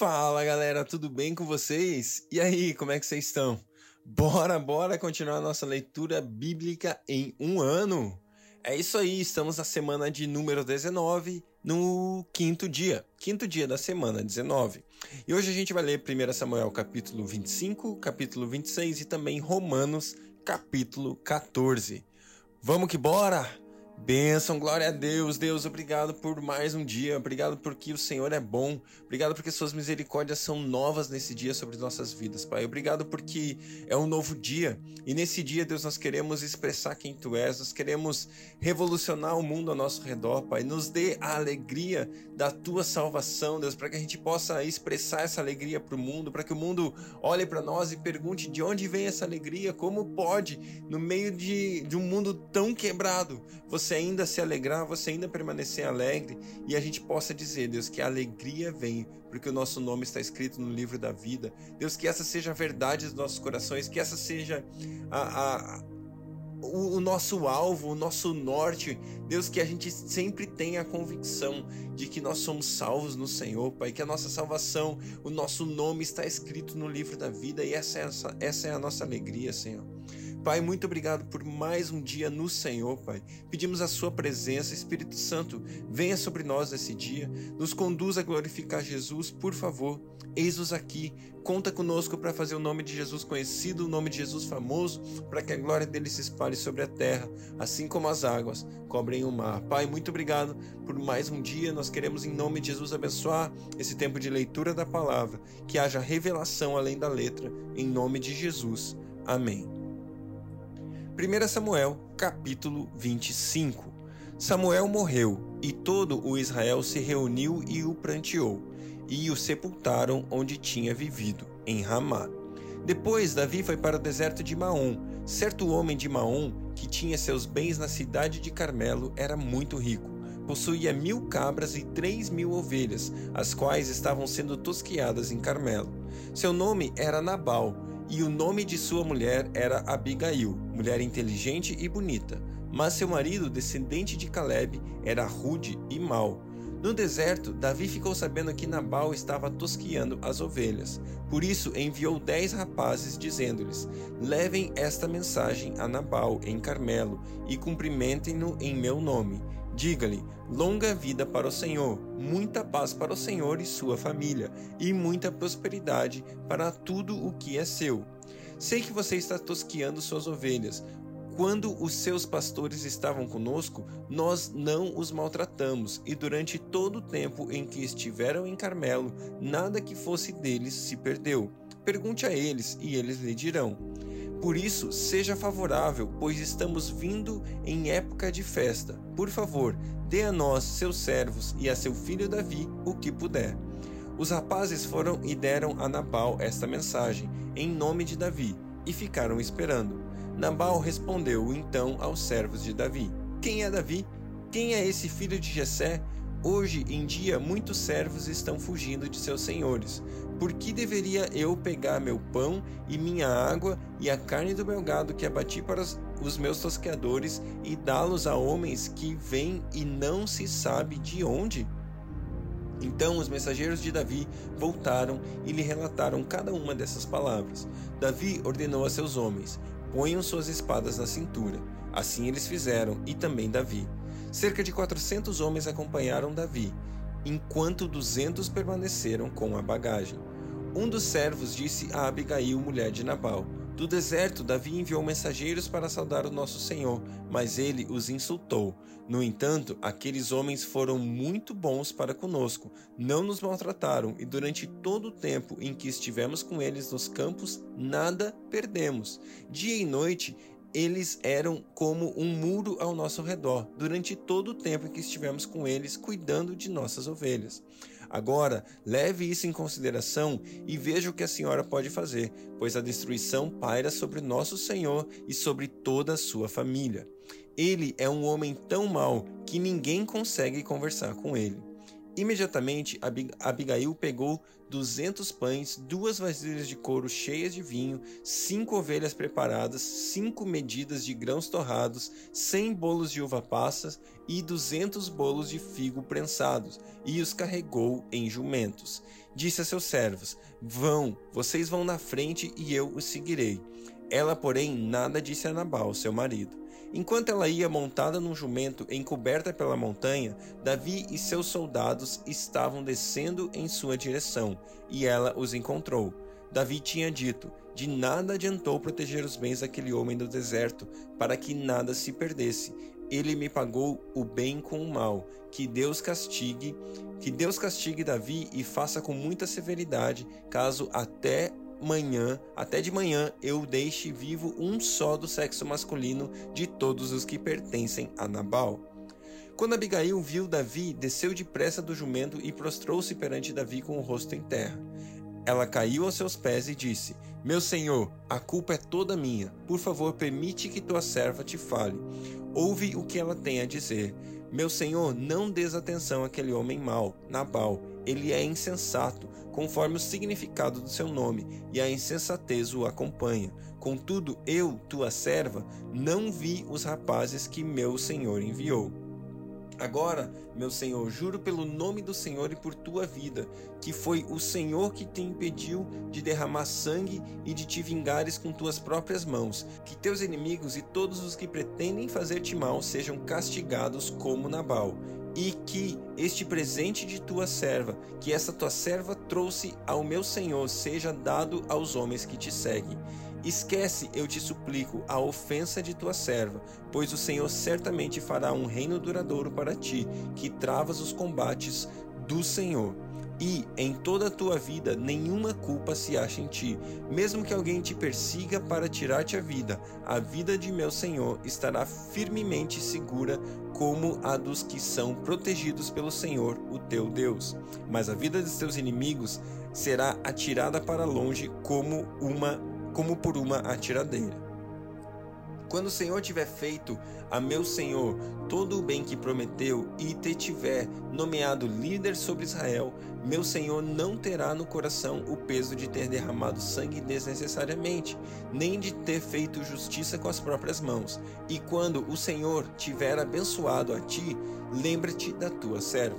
Fala galera, tudo bem com vocês? E aí, como é que vocês estão? Bora, bora continuar a nossa leitura bíblica em um ano. É isso aí, estamos na semana de número 19, no quinto dia, quinto dia da semana 19. E hoje a gente vai ler 1 Samuel capítulo 25, capítulo 26 e também Romanos capítulo 14. Vamos que bora! Bênção, glória a Deus. Deus, obrigado por mais um dia. Obrigado porque o Senhor é bom. Obrigado porque suas misericórdias são novas nesse dia sobre nossas vidas, Pai. Obrigado porque é um novo dia. E nesse dia, Deus, nós queremos expressar quem tu és. Nós queremos revolucionar o mundo ao nosso redor, Pai. Nos dê a alegria da tua salvação, Deus, para que a gente possa expressar essa alegria para o mundo, para que o mundo olhe para nós e pergunte de onde vem essa alegria, como pode, no meio de, de um mundo tão quebrado, você você ainda se alegrar, você ainda permanecer alegre e a gente possa dizer, Deus, que a alegria vem, porque o nosso nome está escrito no livro da vida. Deus, que essa seja a verdade dos nossos corações, que essa seja a, a o, o, nosso alvo, o nosso norte. Deus, que a gente sempre tenha a convicção de que nós somos salvos no Senhor, Pai, que a nossa salvação, o nosso nome está escrito no livro da vida e essa é, essa, essa é a nossa alegria, Senhor. Pai, muito obrigado por mais um dia no Senhor, Pai. Pedimos a Sua presença, Espírito Santo, venha sobre nós nesse dia, nos conduza a glorificar Jesus, por favor. Eis-nos aqui, conta conosco para fazer o nome de Jesus conhecido, o nome de Jesus famoso, para que a glória dele se espalhe sobre a terra, assim como as águas cobrem o mar. Pai, muito obrigado por mais um dia. Nós queremos, em nome de Jesus, abençoar esse tempo de leitura da palavra, que haja revelação além da letra, em nome de Jesus. Amém. 1 Samuel, capítulo 25. Samuel morreu, e todo o Israel se reuniu e o pranteou, e o sepultaram onde tinha vivido, em Ramá. Depois Davi foi para o deserto de Maom. Certo homem de Maom, que tinha seus bens na cidade de Carmelo, era muito rico. Possuía mil cabras e três mil ovelhas, as quais estavam sendo tosquiadas em Carmelo. Seu nome era Nabal, e o nome de sua mulher era Abigail, mulher inteligente e bonita. Mas seu marido, descendente de Caleb, era rude e mau. No deserto, Davi ficou sabendo que Nabal estava tosquiando as ovelhas. Por isso enviou dez rapazes, dizendo-lhes: Levem esta mensagem a Nabal em Carmelo e cumprimentem-no em meu nome. Diga-lhe: longa vida para o Senhor, muita paz para o Senhor e sua família, e muita prosperidade para tudo o que é seu. Sei que você está tosquiando suas ovelhas. Quando os seus pastores estavam conosco, nós não os maltratamos, e durante todo o tempo em que estiveram em Carmelo, nada que fosse deles se perdeu. Pergunte a eles, e eles lhe dirão. Por isso, seja favorável, pois estamos vindo em época de festa. Por favor, dê a nós, seus servos, e a seu filho Davi o que puder. Os rapazes foram e deram a Nabal esta mensagem, em nome de Davi, e ficaram esperando. Nabal respondeu então aos servos de Davi: Quem é Davi? Quem é esse filho de Jessé? Hoje em dia, muitos servos estão fugindo de seus senhores. Por que deveria eu pegar meu pão e minha água e a carne do meu gado que abati para os meus tosqueadores e dá-los a homens que vêm e não se sabe de onde? Então os mensageiros de Davi voltaram e lhe relataram cada uma dessas palavras. Davi ordenou a seus homens: ponham suas espadas na cintura. Assim eles fizeram, e também Davi. Cerca de 400 homens acompanharam Davi, enquanto 200 permaneceram com a bagagem. Um dos servos disse a Abigail, mulher de Nabal: Do deserto, Davi enviou mensageiros para saudar o nosso senhor, mas ele os insultou. No entanto, aqueles homens foram muito bons para conosco, não nos maltrataram e durante todo o tempo em que estivemos com eles nos campos, nada perdemos. Dia e noite eles eram como um muro ao nosso redor durante todo o tempo em que estivemos com eles cuidando de nossas ovelhas. Agora, leve isso em consideração e veja o que a senhora pode fazer, pois a destruição paira sobre nosso Senhor e sobre toda a sua família. Ele é um homem tão mau que ninguém consegue conversar com ele. Imediatamente Abigail pegou duzentos pães, duas vasilhas de couro cheias de vinho, cinco ovelhas preparadas, cinco medidas de grãos torrados, cem bolos de uva passas e duzentos bolos de figo prensados, e os carregou em jumentos. Disse a seus servos: Vão, vocês vão na frente e eu os seguirei. Ela, porém, nada disse a Nabal, seu marido. Enquanto ela ia montada num jumento encoberta pela montanha, Davi e seus soldados estavam descendo em sua direção, e ela os encontrou. Davi tinha dito: De nada adiantou proteger os bens daquele homem do deserto, para que nada se perdesse. Ele me pagou o bem com o mal. Que Deus castigue, que Deus castigue Davi e faça com muita severidade, caso até manhã, até de manhã, eu deixe vivo um só do sexo masculino de todos os que pertencem a Nabal. Quando Abigail viu Davi, desceu depressa do jumento e prostrou-se perante Davi com o rosto em terra. Ela caiu aos seus pés e disse: Meu senhor, a culpa é toda minha. Por favor, permite que tua serva te fale. Ouve o que ela tem a dizer. Meu senhor, não des atenção àquele homem mau, Nabal. Ele é insensato, conforme o significado do seu nome, e a insensatez o acompanha. Contudo, eu, tua serva, não vi os rapazes que meu senhor enviou. Agora, meu Senhor, juro pelo nome do Senhor e por tua vida, que foi o Senhor que te impediu de derramar sangue e de te vingares com tuas próprias mãos, que teus inimigos e todos os que pretendem fazer-te mal sejam castigados como Nabal e que este presente de tua serva, que essa tua serva trouxe ao meu senhor, seja dado aos homens que te seguem. Esquece, eu te suplico, a ofensa de tua serva, pois o Senhor certamente fará um reino duradouro para ti, que travas os combates do Senhor. E em toda a tua vida nenhuma culpa se acha em ti, mesmo que alguém te persiga para tirar-te a vida, a vida de meu Senhor estará firmemente segura como a dos que são protegidos pelo Senhor, o teu Deus. Mas a vida dos teus inimigos será atirada para longe como uma como por uma atiradeira. Quando o Senhor tiver feito a meu Senhor todo o bem que prometeu e te tiver nomeado líder sobre Israel, meu Senhor não terá no coração o peso de ter derramado sangue desnecessariamente, nem de ter feito justiça com as próprias mãos. E quando o Senhor tiver abençoado a ti, lembra-te da tua serva.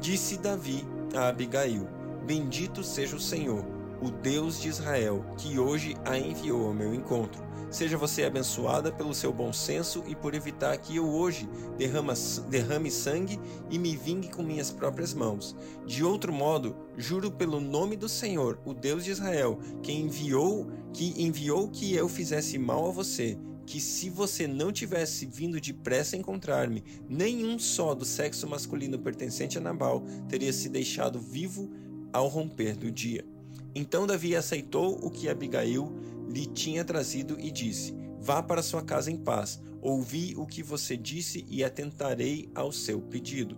Disse Davi a Abigail: Bendito seja o Senhor, o Deus de Israel, que hoje a enviou ao meu encontro Seja você abençoada pelo seu bom senso e por evitar que eu hoje derrama, derrame sangue e me vingue com minhas próprias mãos. De outro modo, juro pelo nome do Senhor, o Deus de Israel, que enviou que enviou que eu fizesse mal a você, que se você não tivesse vindo depressa encontrar-me, nenhum só do sexo masculino pertencente a Nabal teria se deixado vivo ao romper do dia. Então Davi aceitou o que Abigail lhe tinha trazido e disse: Vá para sua casa em paz. Ouvi o que você disse e atentarei ao seu pedido.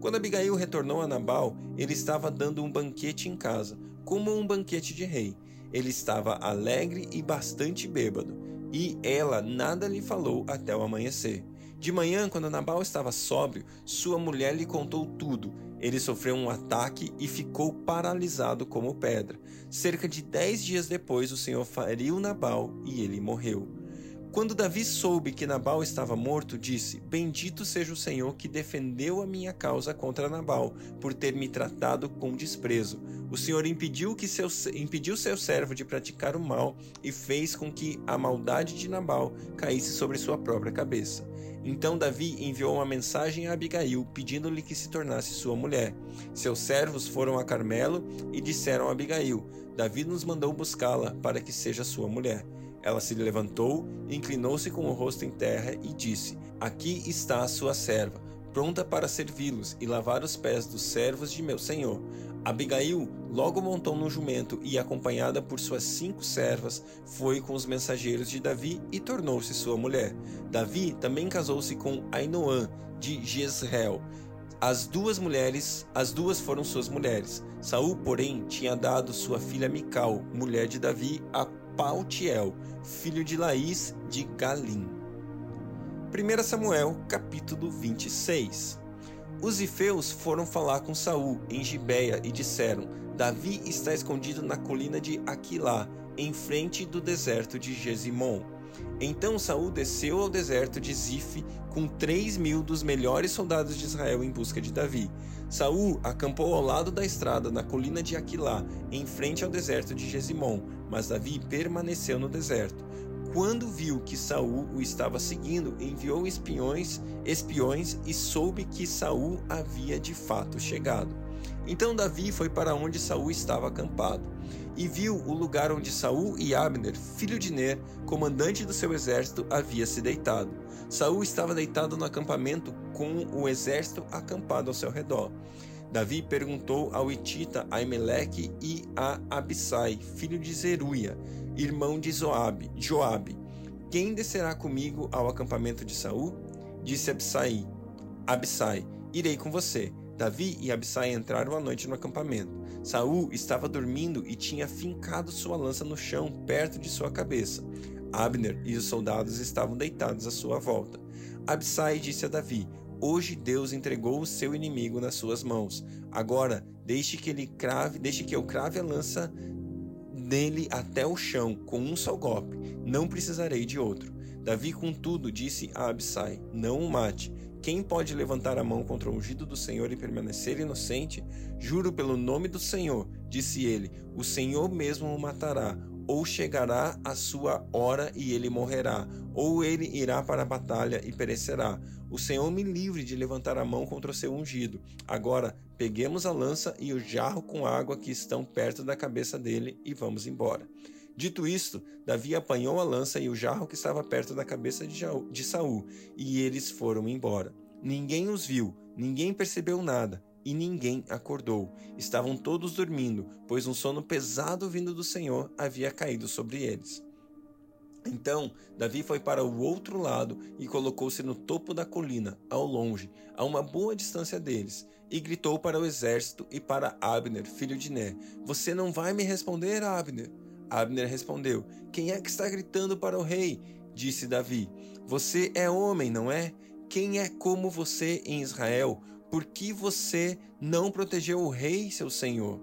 Quando Abigail retornou a Nabal, ele estava dando um banquete em casa, como um banquete de rei. Ele estava alegre e bastante bêbado, e ela nada lhe falou até o amanhecer. De manhã, quando Nabal estava sóbrio, sua mulher lhe contou tudo. Ele sofreu um ataque e ficou paralisado como pedra. Cerca de dez dias depois, o Senhor feriu Nabal e ele morreu. Quando Davi soube que Nabal estava morto, disse: Bendito seja o Senhor que defendeu a minha causa contra Nabal, por ter me tratado com desprezo. O Senhor impediu que seu, impediu seu servo de praticar o mal e fez com que a maldade de Nabal caísse sobre sua própria cabeça. Então Davi enviou uma mensagem a Abigail, pedindo-lhe que se tornasse sua mulher. Seus servos foram a Carmelo e disseram a Abigail: Davi nos mandou buscá-la para que seja sua mulher. Ela se levantou, inclinou-se com o rosto em terra e disse: Aqui está a sua serva, pronta para servi-los e lavar os pés dos servos de meu senhor. Abigail logo montou no jumento e, acompanhada por suas cinco servas, foi com os mensageiros de Davi e tornou-se sua mulher. Davi também casou-se com Ainoã de Jezreel. As duas mulheres, as duas foram suas mulheres. Saul, porém, tinha dado sua filha Mical, mulher de Davi, a Paltiel, filho de Laís de Galim. 1 Samuel, capítulo 26. Os ifeus foram falar com Saul em Gibeia e disseram: Davi está escondido na colina de Aquilá, em frente do deserto de Gesimon. Então Saul desceu ao deserto de Zif com três mil dos melhores soldados de Israel em busca de Davi. Saul acampou ao lado da estrada na colina de Aquilá, em frente ao deserto de Gesimon, mas Davi permaneceu no deserto. Quando viu que Saul o estava seguindo, enviou espiões, espiões e soube que Saul havia de fato chegado. Então Davi foi para onde Saul estava acampado e viu o lugar onde Saul e Abner, filho de Ner, comandante do seu exército, havia se deitado. Saul estava deitado no acampamento com o exército acampado ao seu redor. Davi perguntou ao Itita Aimeleque e a Abissai, filho de Zeruia, irmão de Zoabe, Joabe: Quem descerá comigo ao acampamento de Saul? Disse Abissai: Abissai: Irei com você. Davi e Abissai entraram à noite no acampamento. Saul estava dormindo e tinha fincado sua lança no chão perto de sua cabeça. Abner e os soldados estavam deitados à sua volta. Abissai disse a Davi: Hoje Deus entregou o seu inimigo nas suas mãos. Agora, deixe que ele crave, deixe que eu crave a lança dele até o chão com um só golpe. Não precisarei de outro. Davi, contudo, disse a Abissai: Não o mate. Quem pode levantar a mão contra o ungido do Senhor e permanecer inocente? Juro pelo nome do Senhor, disse ele: O Senhor mesmo o matará. Ou chegará a sua hora e ele morrerá, ou ele irá para a batalha e perecerá. O Senhor me livre de levantar a mão contra o seu ungido. Agora, peguemos a lança e o jarro com água que estão perto da cabeça dele e vamos embora. Dito isto, Davi apanhou a lança e o jarro que estava perto da cabeça de Saul, e eles foram embora. Ninguém os viu, ninguém percebeu nada, e ninguém acordou. Estavam todos dormindo, pois um sono pesado vindo do Senhor havia caído sobre eles. Então Davi foi para o outro lado e colocou-se no topo da colina, ao longe, a uma boa distância deles, e gritou para o exército e para Abner, filho de Né: Você não vai me responder, Abner? Abner respondeu: Quem é que está gritando para o rei? Disse Davi: Você é homem, não é? Quem é como você em Israel? Por que você não protegeu o rei, seu senhor?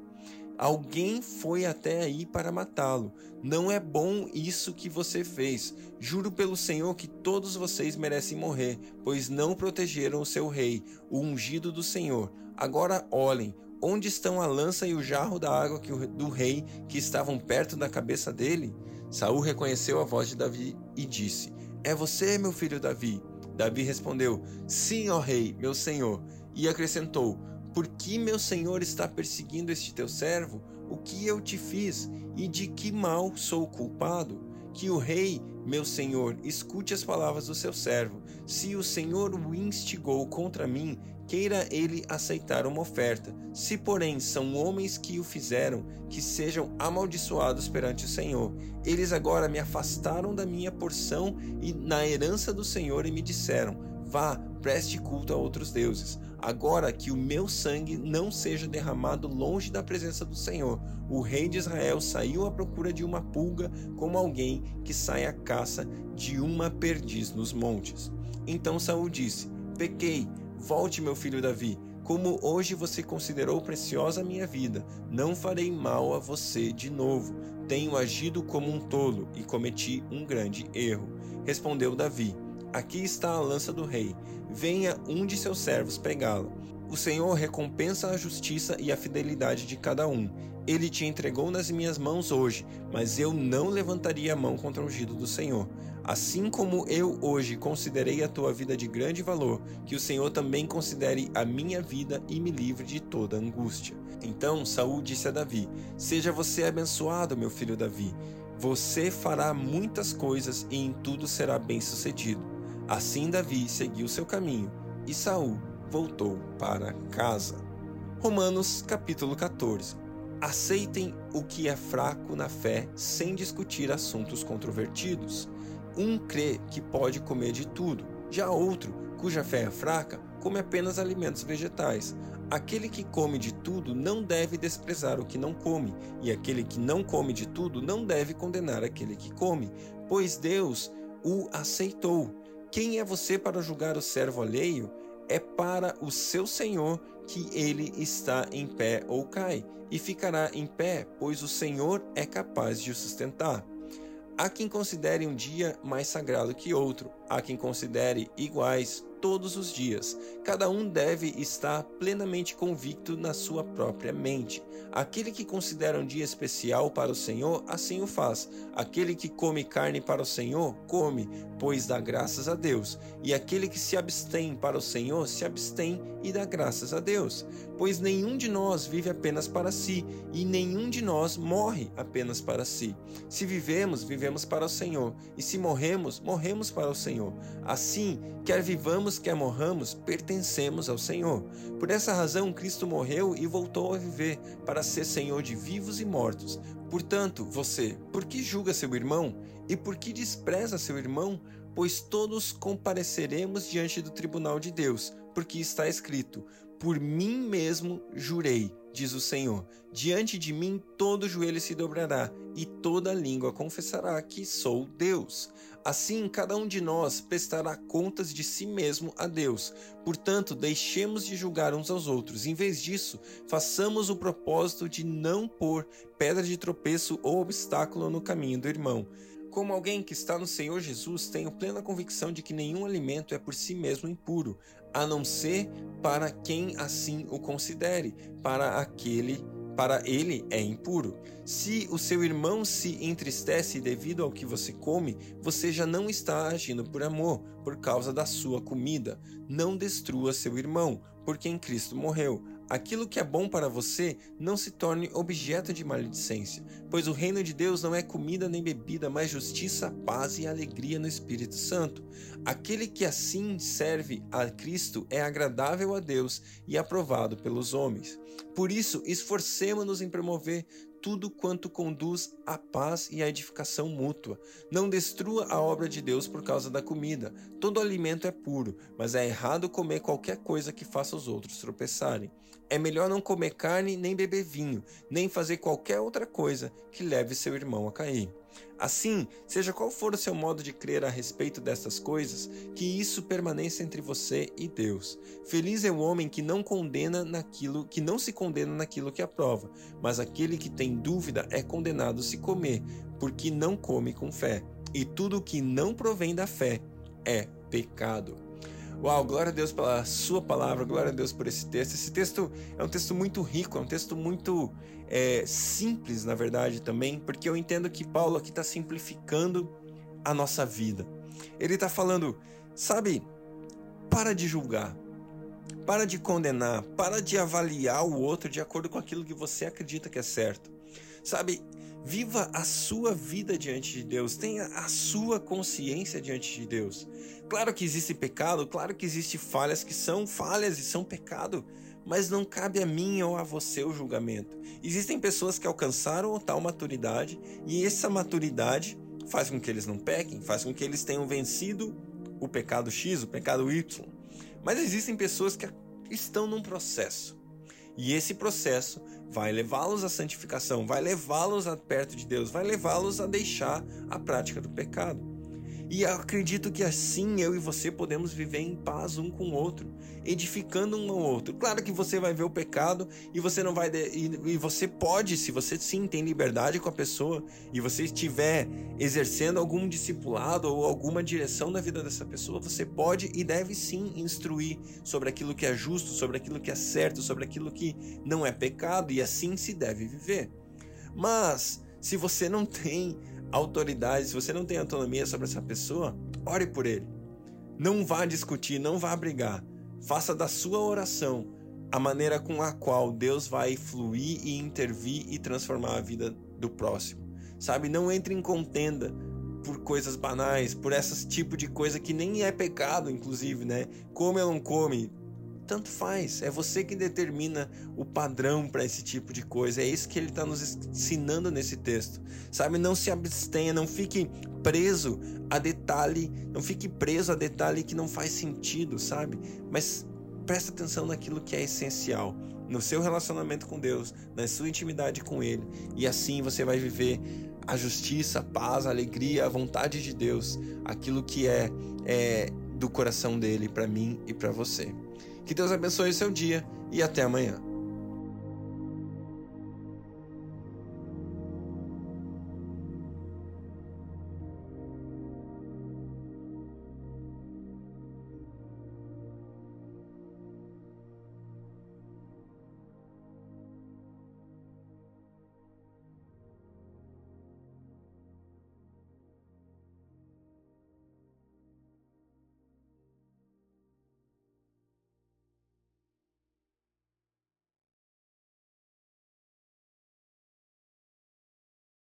Alguém foi até aí para matá-lo. Não é bom isso que você fez. Juro pelo Senhor que todos vocês merecem morrer, pois não protegeram o seu rei, o ungido do Senhor. Agora olhem, Onde estão a lança e o jarro da água do rei que estavam perto da cabeça dele? Saul reconheceu a voz de Davi e disse: É você, meu filho Davi? Davi respondeu: Sim, ó rei, meu senhor. E acrescentou: Por que meu senhor está perseguindo este teu servo? O que eu te fiz? E de que mal sou culpado? Que o rei, meu senhor, escute as palavras do seu servo. Se o senhor o instigou contra mim, queira ele aceitar uma oferta. Se, porém, são homens que o fizeram, que sejam amaldiçoados perante o Senhor. Eles agora me afastaram da minha porção e na herança do Senhor e me disseram: Vá, preste culto a outros deuses. Agora que o meu sangue não seja derramado longe da presença do Senhor. O rei de Israel saiu à procura de uma pulga, como alguém que sai à caça de uma perdiz nos montes. Então Saul disse: Pequei Volte, meu filho Davi, como hoje você considerou preciosa a minha vida, não farei mal a você de novo. Tenho agido como um tolo e cometi um grande erro. Respondeu Davi: Aqui está a lança do rei. Venha um de seus servos pegá-la. O Senhor recompensa a justiça e a fidelidade de cada um. Ele te entregou nas minhas mãos hoje, mas eu não levantaria a mão contra o ungido do Senhor. Assim como eu hoje considerei a tua vida de grande valor, que o Senhor também considere a minha vida e me livre de toda angústia. Então Saul disse a Davi: Seja você abençoado, meu filho Davi. Você fará muitas coisas e em tudo será bem-sucedido. Assim Davi seguiu seu caminho e Saul voltou para casa. Romanos capítulo 14. Aceitem o que é fraco na fé sem discutir assuntos controvertidos. Um crê que pode comer de tudo, já outro, cuja fé é fraca, come apenas alimentos vegetais. Aquele que come de tudo não deve desprezar o que não come, e aquele que não come de tudo não deve condenar aquele que come, pois Deus o aceitou. Quem é você para julgar o servo alheio? é para o seu Senhor que ele está em pé ou cai, e ficará em pé, pois o Senhor é capaz de o sustentar. Há quem considere um dia mais sagrado que outro, há quem considere iguais todos os dias. Cada um deve estar plenamente convicto na sua própria mente. Aquele que considera um dia especial para o Senhor, assim o faz. Aquele que come carne para o Senhor, come, pois dá graças a Deus. E aquele que se abstém para o Senhor, se abstém e dá graças a Deus. Pois nenhum de nós vive apenas para si, e nenhum de nós morre apenas para si. Se vivemos, vivemos para o Senhor, e se morremos, morremos para o Senhor. Assim, quer vivamos, quer morramos, pertencemos ao Senhor. Por essa razão, Cristo morreu e voltou a viver para ser Senhor de vivos e mortos. Portanto, você, por que julga seu irmão? E por que despreza seu irmão? Pois todos compareceremos diante do tribunal de Deus, porque está escrito: Por mim mesmo jurei, diz o Senhor. Diante de mim todo joelho se dobrará e toda língua confessará que sou Deus. Assim, cada um de nós prestará contas de si mesmo a Deus. Portanto, deixemos de julgar uns aos outros. Em vez disso, façamos o propósito de não pôr pedra de tropeço ou obstáculo no caminho do irmão. Como alguém que está no Senhor Jesus, tenho plena convicção de que nenhum alimento é por si mesmo impuro, a não ser para quem assim o considere, para aquele para ele é impuro. Se o seu irmão se entristece devido ao que você come, você já não está agindo por amor, por causa da sua comida. Não destrua seu irmão, por quem Cristo morreu. Aquilo que é bom para você não se torne objeto de maledicência, pois o reino de Deus não é comida nem bebida, mas justiça, paz e alegria no Espírito Santo. Aquele que assim serve a Cristo é agradável a Deus e aprovado pelos homens. Por isso, esforcemo-nos em promover tudo quanto conduz à paz e à edificação mútua. Não destrua a obra de Deus por causa da comida. Todo alimento é puro, mas é errado comer qualquer coisa que faça os outros tropeçarem. É melhor não comer carne, nem beber vinho, nem fazer qualquer outra coisa que leve seu irmão a cair. Assim, seja qual for o seu modo de crer a respeito destas coisas, que isso permaneça entre você e Deus. Feliz é o homem que não condena naquilo, que não se condena naquilo que aprova, mas aquele que tem dúvida é condenado se comer, porque não come com fé. E tudo que não provém da fé é pecado. Uau, glória a Deus pela sua palavra, glória a Deus por esse texto. Esse texto é um texto muito rico, é um texto muito é, simples, na verdade, também, porque eu entendo que Paulo aqui está simplificando a nossa vida. Ele está falando, sabe, para de julgar, para de condenar, para de avaliar o outro de acordo com aquilo que você acredita que é certo. Sabe, Viva a sua vida diante de Deus, tenha a sua consciência diante de Deus. Claro que existe pecado, claro que existe falhas que são falhas e são pecado, mas não cabe a mim ou a você o julgamento. Existem pessoas que alcançaram tal maturidade e essa maturidade faz com que eles não pequem, faz com que eles tenham vencido o pecado X, o pecado Y. Mas existem pessoas que estão num processo. E esse processo vai levá-los à santificação, vai levá-los a perto de Deus, vai levá-los a deixar a prática do pecado. E acredito que assim eu e você podemos viver em paz um com o outro, edificando um ao outro. Claro que você vai ver o pecado e você não vai de... e você pode, se você sim tem liberdade com a pessoa e você estiver exercendo algum discipulado ou alguma direção na vida dessa pessoa, você pode e deve sim instruir sobre aquilo que é justo, sobre aquilo que é certo, sobre aquilo que não é pecado e assim se deve viver. Mas se você não tem autoridade, se você não tem autonomia sobre essa pessoa, ore por ele. Não vá discutir, não vá brigar. Faça da sua oração a maneira com a qual Deus vai fluir e intervir e transformar a vida do próximo. Sabe, não entre em contenda por coisas banais, por esse tipo de coisa que nem é pecado, inclusive, né? Come ou não come, tanto faz. É você que determina o padrão para esse tipo de coisa. É isso que ele está nos ensinando nesse texto. Sabe? Não se abstenha, não fique preso a detalhe, não fique preso a detalhe que não faz sentido, sabe? Mas presta atenção naquilo que é essencial no seu relacionamento com Deus, na sua intimidade com Ele, e assim você vai viver a justiça, a paz, a alegria, a vontade de Deus, aquilo que é, é do coração dele para mim e para você. Que Deus abençoe seu dia e até amanhã.